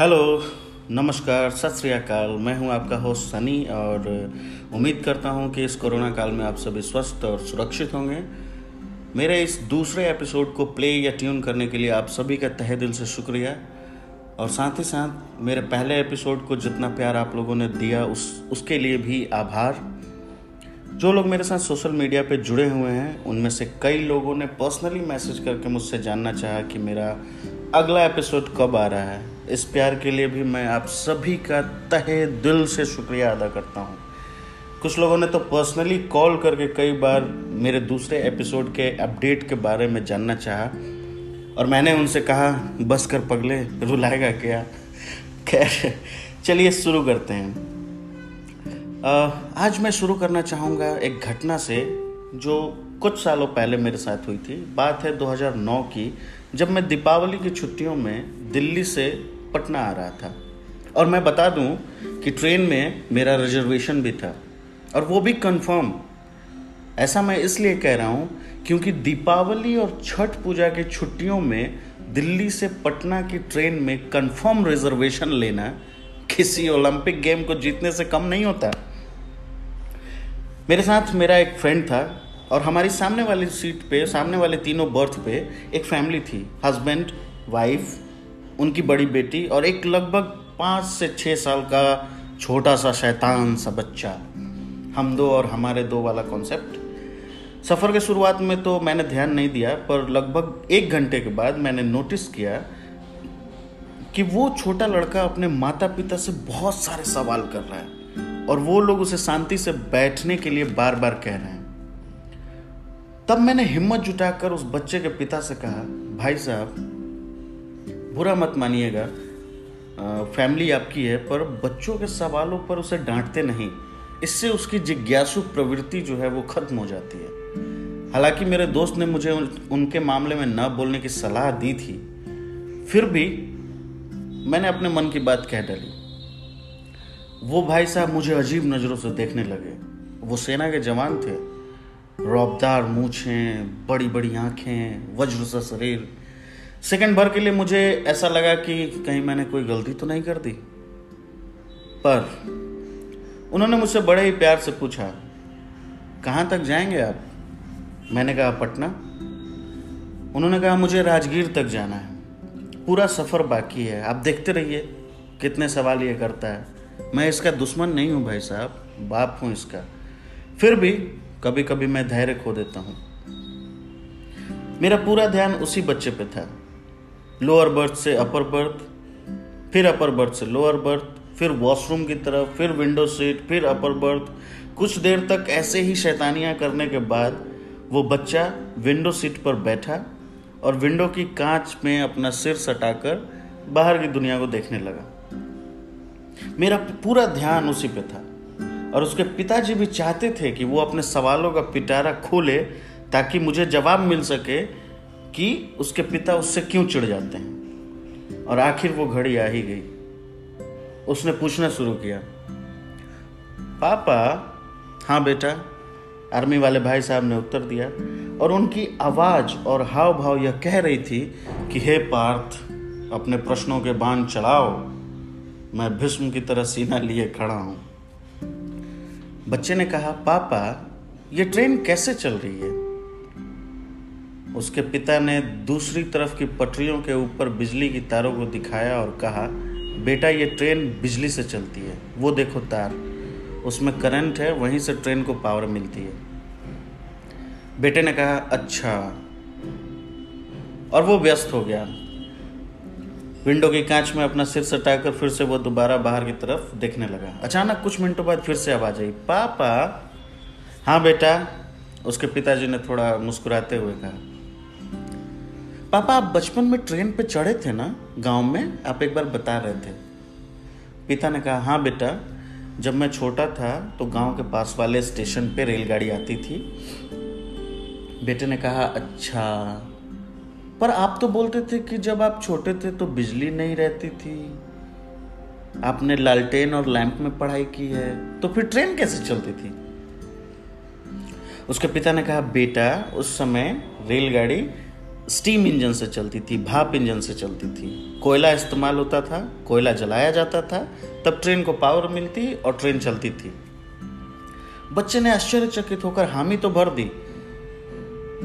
Hello, नमस्कार, सत श्री अकाल। मैं हूँ आपका होस्ट सनी और उम्मीद करता हूँ कि इस कोरोना काल में आप सभी स्वस्थ और सुरक्षित होंगे। मेरे इस दूसरे एपिसोड को प्ले या ट्यून करने के लिए आप सभी का तहे दिल से शुक्रिया। और साथ ही साथ, मेरे पहले एपिसोड को जितना प्यार आप लोगों ने दिया, उस, उसके लिए भी आभार। जो लोग मेरे साथ सोशल मीडिया पे जुड़े हुए हैं, उनमें से कई लोगों ने पर्सनली मैसेज करके मुझसे जानना चाहा कि मेरा अगला एपिसोड कब आ रहा है। इस प्यार के लिए भी मैं आप सभी का तहे दिल से शुक्रिया अदा करता हूँ। कुछ लोगों ने तो पर्सनली कॉल करके कई बार मेरे दूसरे एपिसोड के अपडेट के बारे में जानना चाहा, और मैंने उनसे कहा, बस कर पगले, रुलाएगा क्या? खैर, चलिए शुरू करते हैं। आज मैं शुरू करना चाहूँगा एक घटना से जो कुछ सालों पहले मेरे साथ हुई थी। बात है 2009 की, जब मैं दीपावली की छुट्टियों में दिल्ली से पटना आ रहा था। और मैं बता दूँ कि ट्रेन में मेरा रिजर्वेशन भी था। और वो भी कंफर्म ऐसा मैं इसलिए कह रहा हूँ क्योंकि दीपावली और छठ पूजा की छुट्टियों में दिल्ली से पटना की ट्रेन में कंफर्म रिजर्वेशन लेना किसी ओलंपिक गेम को जीतने से कम नहीं होता। मेरे साथ मेरा एक फ्रेंड था और हमारी सामने वाली सीट पे, सामने वाले तीनों बर्थ पे एक फैमिली थी। हस्बैंड वाइफ उनकी बड़ी बेटी और एक लगभग पाँच से छः साल का छोटा सा शैतान सा बच्चा। हम दो और हमारे दो वाला कॉन्सेप्ट सफ़र के शुरुआत में तो मैंने ध्यान नहीं दिया, पर लगभग एक घंटे के बाद मैंने नोटिस किया कि वो छोटा लड़का अपने माता पिता से बहुत सारे सवाल कर रहा है और वो लोग उसे शांति से बैठने के लिए बार बार कह रहे हैं। तब मैंने हिम्मत जुटाकर उस बच्चे के पिता से कहा, भाई साहब बुरा मत मानिएगा। फैमिली आपकी है पर बच्चों के सवालों पर उसे डांटते नहीं। इससे उसकी जिज्ञासु प्रवृत्ति जो है वो खत्म हो जाती है। हालाँकि मेरे दोस्त ने मुझे उन, उनके मामले में न बोलने की सलाह दी थी। फिर भी मैंने अपने मन की बात कह डाली। वो भाई साहब मुझे अजीब नज़रों से देखने लगे। वो सेना के जवान थे। रौबदार मूछें बड़ी बड़ी आँखें वज्र सा शरीर। सेकंड भर के लिए मुझे ऐसा लगा कि कहीं मैंने कोई गलती तो नहीं कर दी। पर उन्होंने मुझसे बड़े ही प्यार से पूछा, कहाँ तक जाएँगे आप? मैंने कहा, पटना। उन्होंने कहा, मुझे राजगीर तक जाना है। पूरा सफ़र बाकी है। आप देखते रहिए कितने सवाल ये करता है। मैं इसका दुश्मन नहीं हूँ भाई साहब, बाप हूँ इसका। फिर भी कभी कभी मैं धैर्य खो देता हूँ। मेरा पूरा ध्यान उसी बच्चे पे था। लोअर बर्थ से अपर बर्थ फिर अपर बर्थ से लोअर बर्थ फिर वॉशरूम की तरफ़, फिर विंडो सीट फिर अपर बर्थ कुछ देर तक ऐसे ही शैतानियाँ करने के बाद वो बच्चा विंडो सीट पर बैठा और विंडो की कांच में अपना सिर सटाकर बाहर की दुनिया को देखने लगा। मेरा पूरा ध्यान उसी पे था और उसके पिताजी भी चाहते थे कि वो अपने सवालों का पिटारा खोले ताकि मुझे जवाब मिल सके कि उसके पिता उससे क्यों चिढ़ जाते हैं? और आखिर वो घड़ी आ ही गई। उसने पूछना शुरू किया, पापा हाँ बेटा, आर्मी वाले भाई साहब ने उत्तर दिया और उनकी आवाज़ और हाव भाव यह कह रही थी कि, हे पार्थ, अपने प्रश्नों के बाण चलाओ। मैं भीष्म की तरह सीना लिए खड़ा हूँ। बच्चे ने कहा, पापा, ये ट्रेन कैसे चल रही है? उसके पिता ने दूसरी तरफ़ की पटरियों के ऊपर बिजली की तारों को दिखाया और कहा, बेटा, ये ट्रेन बिजली से चलती है। वो देखो तार। उसमें करंट है, वहीं से ट्रेन को पावर मिलती है। बेटे ने कहा अच्छा। और वो व्यस्त हो गया। विंडो की कांच में अपना सिर सटाकर फिर से वो दोबारा बाहर की तरफ़ देखने लगा। अचानक कुछ मिनटों बाद फिर से आवाज़ आई, पापा! हाँ बेटा। उसके पिताजी ने थोड़ा मुस्कुराते हुए कहा पापा, आप बचपन में ट्रेन पे चढ़े थे ना, गाँव में? आप एक बार बता रहे थे। पिता ने कहा हाँ बेटा, जब मैं छोटा था तो गाँव के पास वाले स्टेशन पे रेलगाड़ी आती थी। बेटे ने कहा अच्छा। पर आप तो बोलते थे कि जब आप छोटे थे तो बिजली नहीं रहती थी। आपने लालटेन और लैंप में पढ़ाई की है तो फिर ट्रेन कैसे चलती थी? उसके पिता ने कहा, बेटा, उस समय रेलगाड़ी स्टीम इंजन से चलती थी, भाप इंजन से चलती थी। कोयला इस्तेमाल होता था, कोयला जलाया जाता था, तब ट्रेन को पावर मिलती और ट्रेन चलती थी। बच्चे ने आश्चर्यचकित होकर हामी तो भर दी।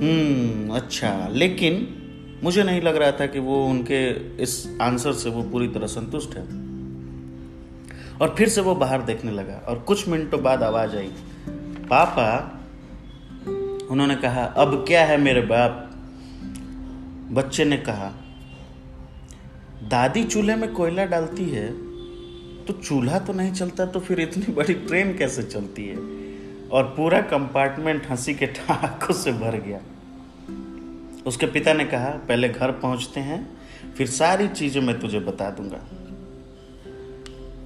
हम्म अच्छा लेकिन मुझे नहीं लग रहा था कि वो उनके इस आंसर से वो पूरी तरह संतुष्ट है। और फिर से वो बाहर देखने लगा और कुछ मिनटों बाद आवाज़ आई। पापा, उन्होंने कहा, अब क्या है मेरे बाप? बच्चे ने कहा, दादी चूल्हे में कोयला डालती है तो चूल्हा तो नहीं चलता तो फिर इतनी बड़ी ट्रेन कैसे चलती है? और पूरा कंपार्टमेंट हँसी के ठहाकों से भर गया। उसके पिता ने कहा, पहले घर पहुँचते हैं, फिर सारी चीज़ें मैं तुझे बता दूँगा।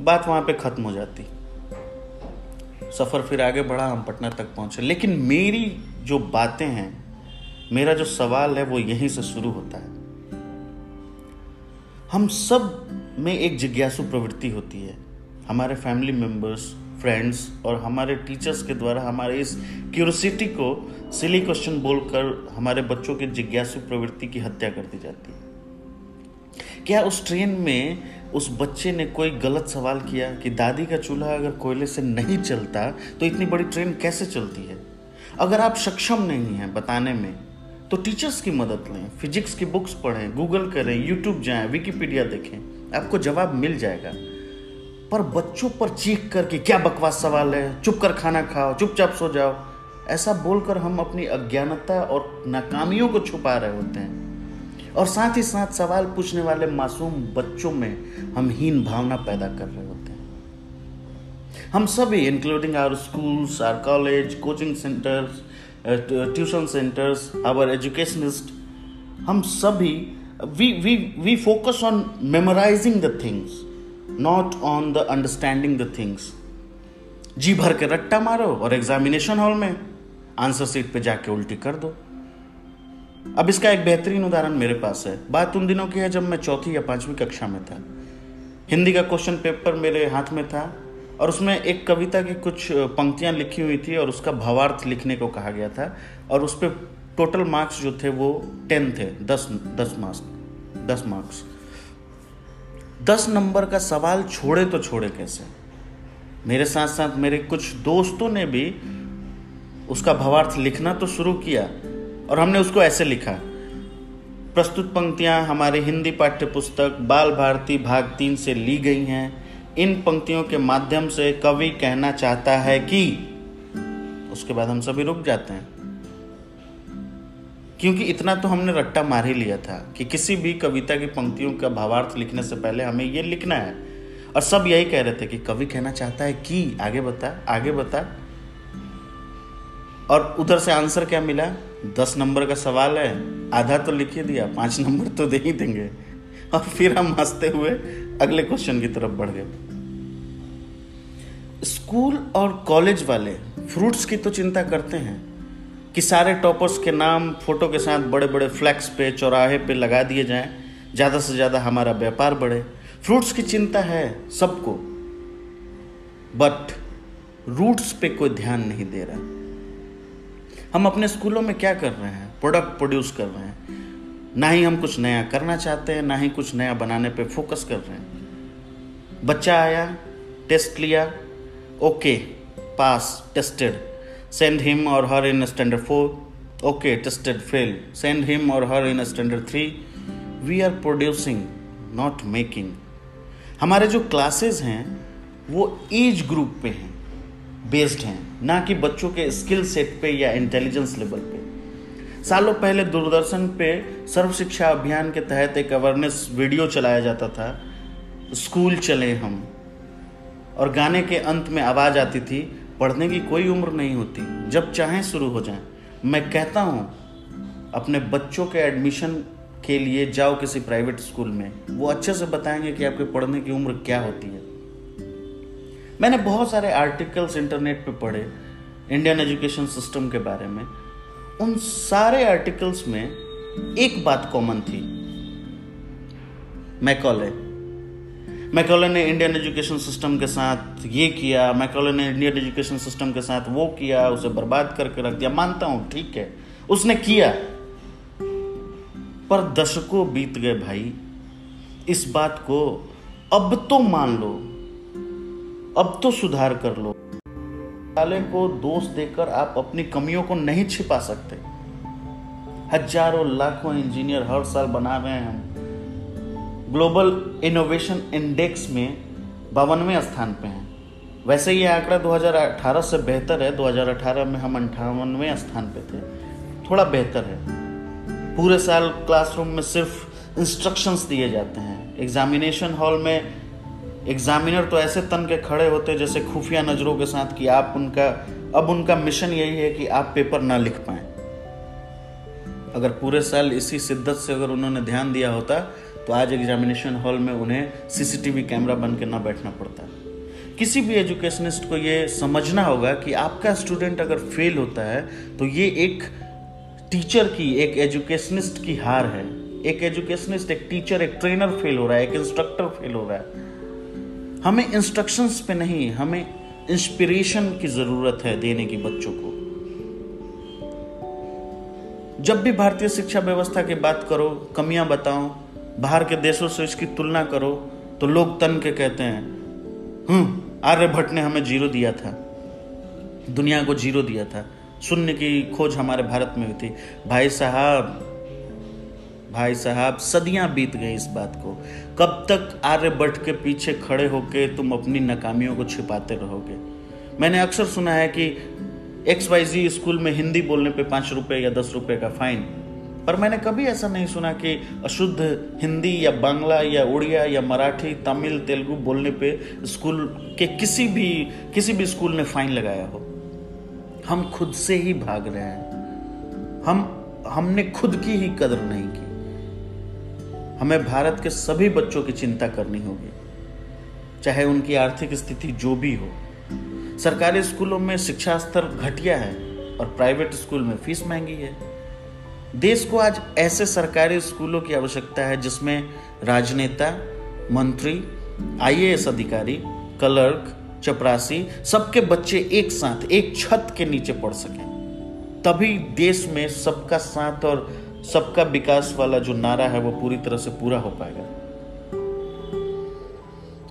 बात वहाँ पे खत्म हो जाती। सफ़र फिर आगे बढ़ा, हम पटना तक पहुँचे। लेकिन मेरी जो बातें हैं मेरा जो सवाल है वो यहीं से शुरू होता है। हम सब में एक जिज्ञासु प्रवृत्ति होती है। हमारे फैमिली मेंबर्स फ्रेंड्स और हमारे टीचर्स के द्वारा हमारे इस क्यूरसिटी को सिली क्वेश्चन बोलकर हमारे बच्चों की जिज्ञासु प्रवृत्ति की हत्या कर दी जाती है। क्या उस ट्रेन में उस बच्चे ने कोई गलत सवाल किया कि दादी का चूल्हा अगर कोयले से नहीं चलता तो इतनी बड़ी ट्रेन कैसे चलती है? अगर आप सक्षम नहीं हैं बताने में तो टीचर्स की मदद लें फिजिक्स की बुक्स पढ़ें गूगल करें यूट्यूब जाएँ विकीपीडिया देखें, आपको जवाब मिल जाएगा। पर बच्चों पर चीख कर कि क्या बकवास सवाल है? चुप कर खाना खाओ, चुपचाप सो जाओ। ऐसा बोलकर हम अपनी अज्ञानता और नाकामियों को छुपा रहे होते हैं। और साथ ही साथ सवाल पूछने वाले मासूम बच्चों में हम हीन भावना पैदा कर रहे होते हैं। हम सभी including our schools our college coaching centres tuition centres our educationist हम सभी we we we focus on memorising the things not on the understanding the things जी भर के रट्टा मारो और एग्जामिनेशन हॉल में आंसर सीट पे जाके उल्टी कर दो। अब इसका एक बेहतरीन उदाहरण मेरे पास है। बात उन दिनों की है जब मैं चौथी या पांचवी कक्षा में था। हिंदी का क्वेश्चन पेपर मेरे हाथ में था। और उसमें एक कविता की कुछ पंक्तियाँ लिखी हुई थी और उसका भावार्थ लिखने को कहा गया था और उस पर टोटल मार्क्स जो थे वो टेन थे, दस दस मार्क्स दस मार्क्स दस नंबर का सवाल छोड़े तो छोड़े कैसे? मेरे साथ साथ मेरे कुछ दोस्तों ने भी उसका भावार्थ लिखना तो शुरू किया और हमने उसको ऐसे लिखा। प्रस्तुत पंक्तियाँ हमारे हिंदी पाठ्य पुस्तक बाल भारती भाग तीन से ली गई हैं। इन पंक्तियों के माध्यम से कवि कहना चाहता है कि, उसके बाद हम सभी रुक जाते हैं। क्योंकि इतना तो हमने रट्टा मार ही लिया था कि किसी भी कविता की पंक्तियों का भावार्थ लिखने से पहले हमें ये लिखना है। और सब यही कह रहे थे कि कवि कहना चाहता है कि, आगे बता आगे बता। और उधर से आंसर क्या मिला? दस नंबर का सवाल है। आधा तो लिख ही दिया, पाँच नंबर तो दे ही देंगे। और फिर हम हँसते हुए अगले क्वेश्चन की तरफ़ बढ़ गए। स्कूल और कॉलेज वाले फ्रूट्स की तो चिंता करते हैं कि सारे टॉपर्स के नाम फ़ोटो के साथ बड़े बड़े फ्लैक्स पे चौराहे पे लगा दिए जाएँ, ज़्यादा से ज़्यादा हमारा व्यापार बढ़े। फ्रूट्स की चिंता है सबको बट रूट्स पे कोई ध्यान नहीं दे रहा। हम अपने स्कूलों में क्या कर रहे हैं? प्रोडक्ट प्रोड्यूस कर रहे हैं। ना ही हम कुछ नया करना चाहते हैं, ना ही कुछ नया बनाने पे फोकस कर रहे हैं। बच्चा आया टेस्ट लिया okay pass tested send him or her in standard four okay tested fail send him or her in standard three we are producing not making हमारे जो क्लासेस हैं, वो एज ग्रुप पे हैं बेस्ड हैं। ना कि बच्चों के स्किल सेट पे या इंटेलिजेंस लेवल पे। सालों पहले दूरदर्शन पे सर्व शिक्षा अभियान के तहत एक अवेयरनेस वीडियो चलाया जाता था, स्कूल चले हम। और गाने के अंत में आवाज़ आती थी, पढ़ने की कोई उम्र नहीं होती, जब चाहें शुरू हो जाए। मैं कहता हूँ, अपने बच्चों के एडमिशन के लिए जाओ किसी प्राइवेट स्कूल में। वो अच्छे से बताएँगे कि आपके पढ़ने की उम्र क्या होती है। मैंने बहुत सारे आर्टिकल्स इंटरनेट पे पढ़े इंडियन एजुकेशन सिस्टम के बारे में। उन सारे आर्टिकल्स में एक बात कॉमन थी। मैकॉले। मैकॉले ने इंडियन एजुकेशन सिस्टम के साथ ये किया, मैकॉले ने इंडियन एजुकेशन सिस्टम के साथ वो किया, उसे बर्बाद करके रख दिया। मानता हूँ, ठीक है। उसने किया। पर दशकों बीत गए भाई। इस बात को अब तो मान लो, अब तो सुधार कर लो। साले को दोष देकर आप अपनी कमियों को नहीं छिपा सकते। हज़ारों लाखों इंजीनियर हर साल बना रहे हैं ग्लोबल इनोवेशन इंडेक्स में बावनवे स्थान पे हैं। वैसे ये आंकड़ा 2018 से बेहतर है। 2018 में हम अंठावनवे स्थान पे थे। थोड़ा बेहतर है। पूरे साल क्लासरूम में सिर्फ़ इंस्ट्रक्शंस दिए जाते हैं। एग्जामिनेशन हॉल में एग्जामिनर तो ऐसे तन के खड़े होते जैसे खुफिया नज़रों के साथ कि आप उनका, अब उनका मिशन यही है कि आप पेपर ना लिख पाए। अगर पूरे साल इसी शिद्दत से अगर उन्होंने ध्यान दिया होता तो आज एग्जामिनेशन हॉल में उन्हें सीसीटीवी कैमरा बन के ना बैठना पड़ता। किसी भी एजुकेशनिस्ट को ये समझना होगा कि आपका स्टूडेंट अगर फेल होता है तो ये एक टीचर की, एक एजुकेशनिस्ट की हार है। एक एजुकेशनिस्ट एक टीचर एक ट्रेनर फेल हो रहा है, एक इंस्ट्रक्टर फेल हो रहा है। हमें इंस्ट्रक्शंस पे नहीं, हमें इंस्पिरेशन की ज़रूरत है देने की बच्चों को। जब भी भारतीय शिक्षा व्यवस्था की बात करो, कमियाँ बताओ, बाहर के देशों से इसकी तुलना करो तो लोग तन के कहते हैं हम्म आर्यभट्ट ने हमें ज़ीरो दिया था। दुनिया को ज़ीरो दिया था। शून्य की खोज हमारे भारत में हुई थी। भाई साहब भाई साहब, सदियाँ बीत गई इस बात को। कब तक आर्यभट्ट के पीछे खड़े होके तुम अपनी नाकामियों को छिपाते रहोगे? मैंने अक्सर सुना है कि एक्स वाई जी स्कूल में हिंदी बोलने पे पाँच रुपये या दस रुपये का फाइन पर मैंने कभी ऐसा नहीं सुना कि अशुद्ध हिंदी या बांग्ला या उड़िया या मराठी, तमिल, तेलुगु बोलने पे स्कूल के किसी भी किसी भी स्कूल ने फाइन लगाया हो। हम खुद से ही भाग रहे हैं। हम, हमने खुद की ही कदर नहीं की। हमें भारत के सभी बच्चों की चिंता करनी होगी। चाहे उनकी आर्थिक स्थिति जो भी हो। सरकारी स्कूलों में शिक्षा स्तर घटिया है और प्राइवेट स्कूल में फ़ीस महँगी है। देश को आज ऐसे सरकारी स्कूलों की आवश्यकता है जिसमें राजनेता, मंत्री, आईएएस अधिकारी, क्लर्क, चपरासी सबके बच्चे एक साथ, एक छत के नीचे पढ़ सकें। तभी देश में सबका साथ और सबका विकास वाला जो नारा है वो पूरी तरह से पूरा हो पाएगा।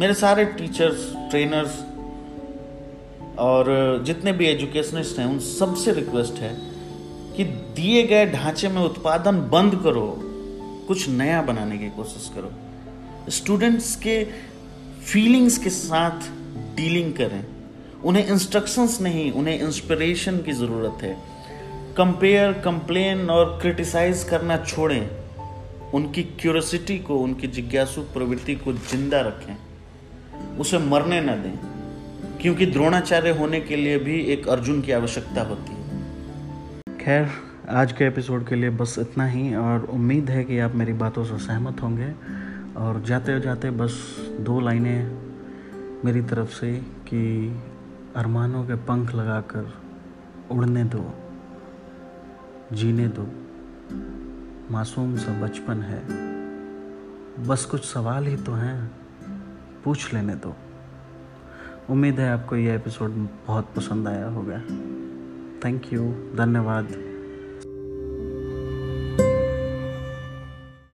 मेरे सारे टीचर्स ट्रेनर्स और जितने भी एजुकेशनिस्ट हैं, उन सबसे रिक्वेस्ट है कि दिए गए ढांचे में उत्पादन बंद करो, कुछ नया बनाने की कोशिश करो। स्टूडेंट्स के फीलिंग्स के साथ डीलिंग करें। उन्हें इंस्ट्रक्शंस नहीं, उन्हें इंस्पिरेशन की ज़रूरत है। कंपेयर कंप्लेन और क्रिटिसाइज करना छोड़ें। उनकी क्यूरसिटी को, उनकी जिज्ञासु प्रवृत्ति को ज़िंदा रखें। उसे मरने न दें, क्योंकि द्रोणाचार्य होने के लिए भी एक अर्जुन की आवश्यकता होती है। खैर, आज के एपिसोड के लिए बस इतना ही, और उम्मीद है कि आप मेरी बातों से सहमत होंगे। और जाते जाते बस दो लाइनें मेरी तरफ़ से कि अरमानों के पंख लगाकर उड़ने दो। जीने दो। मासूम सा बचपन है। बस कुछ सवाल ही तो हैं। पूछ लेने दो। उम्मीद है आपको यह एपिसोड बहुत पसंद आया होगा। थैंक यू धन्यवाद।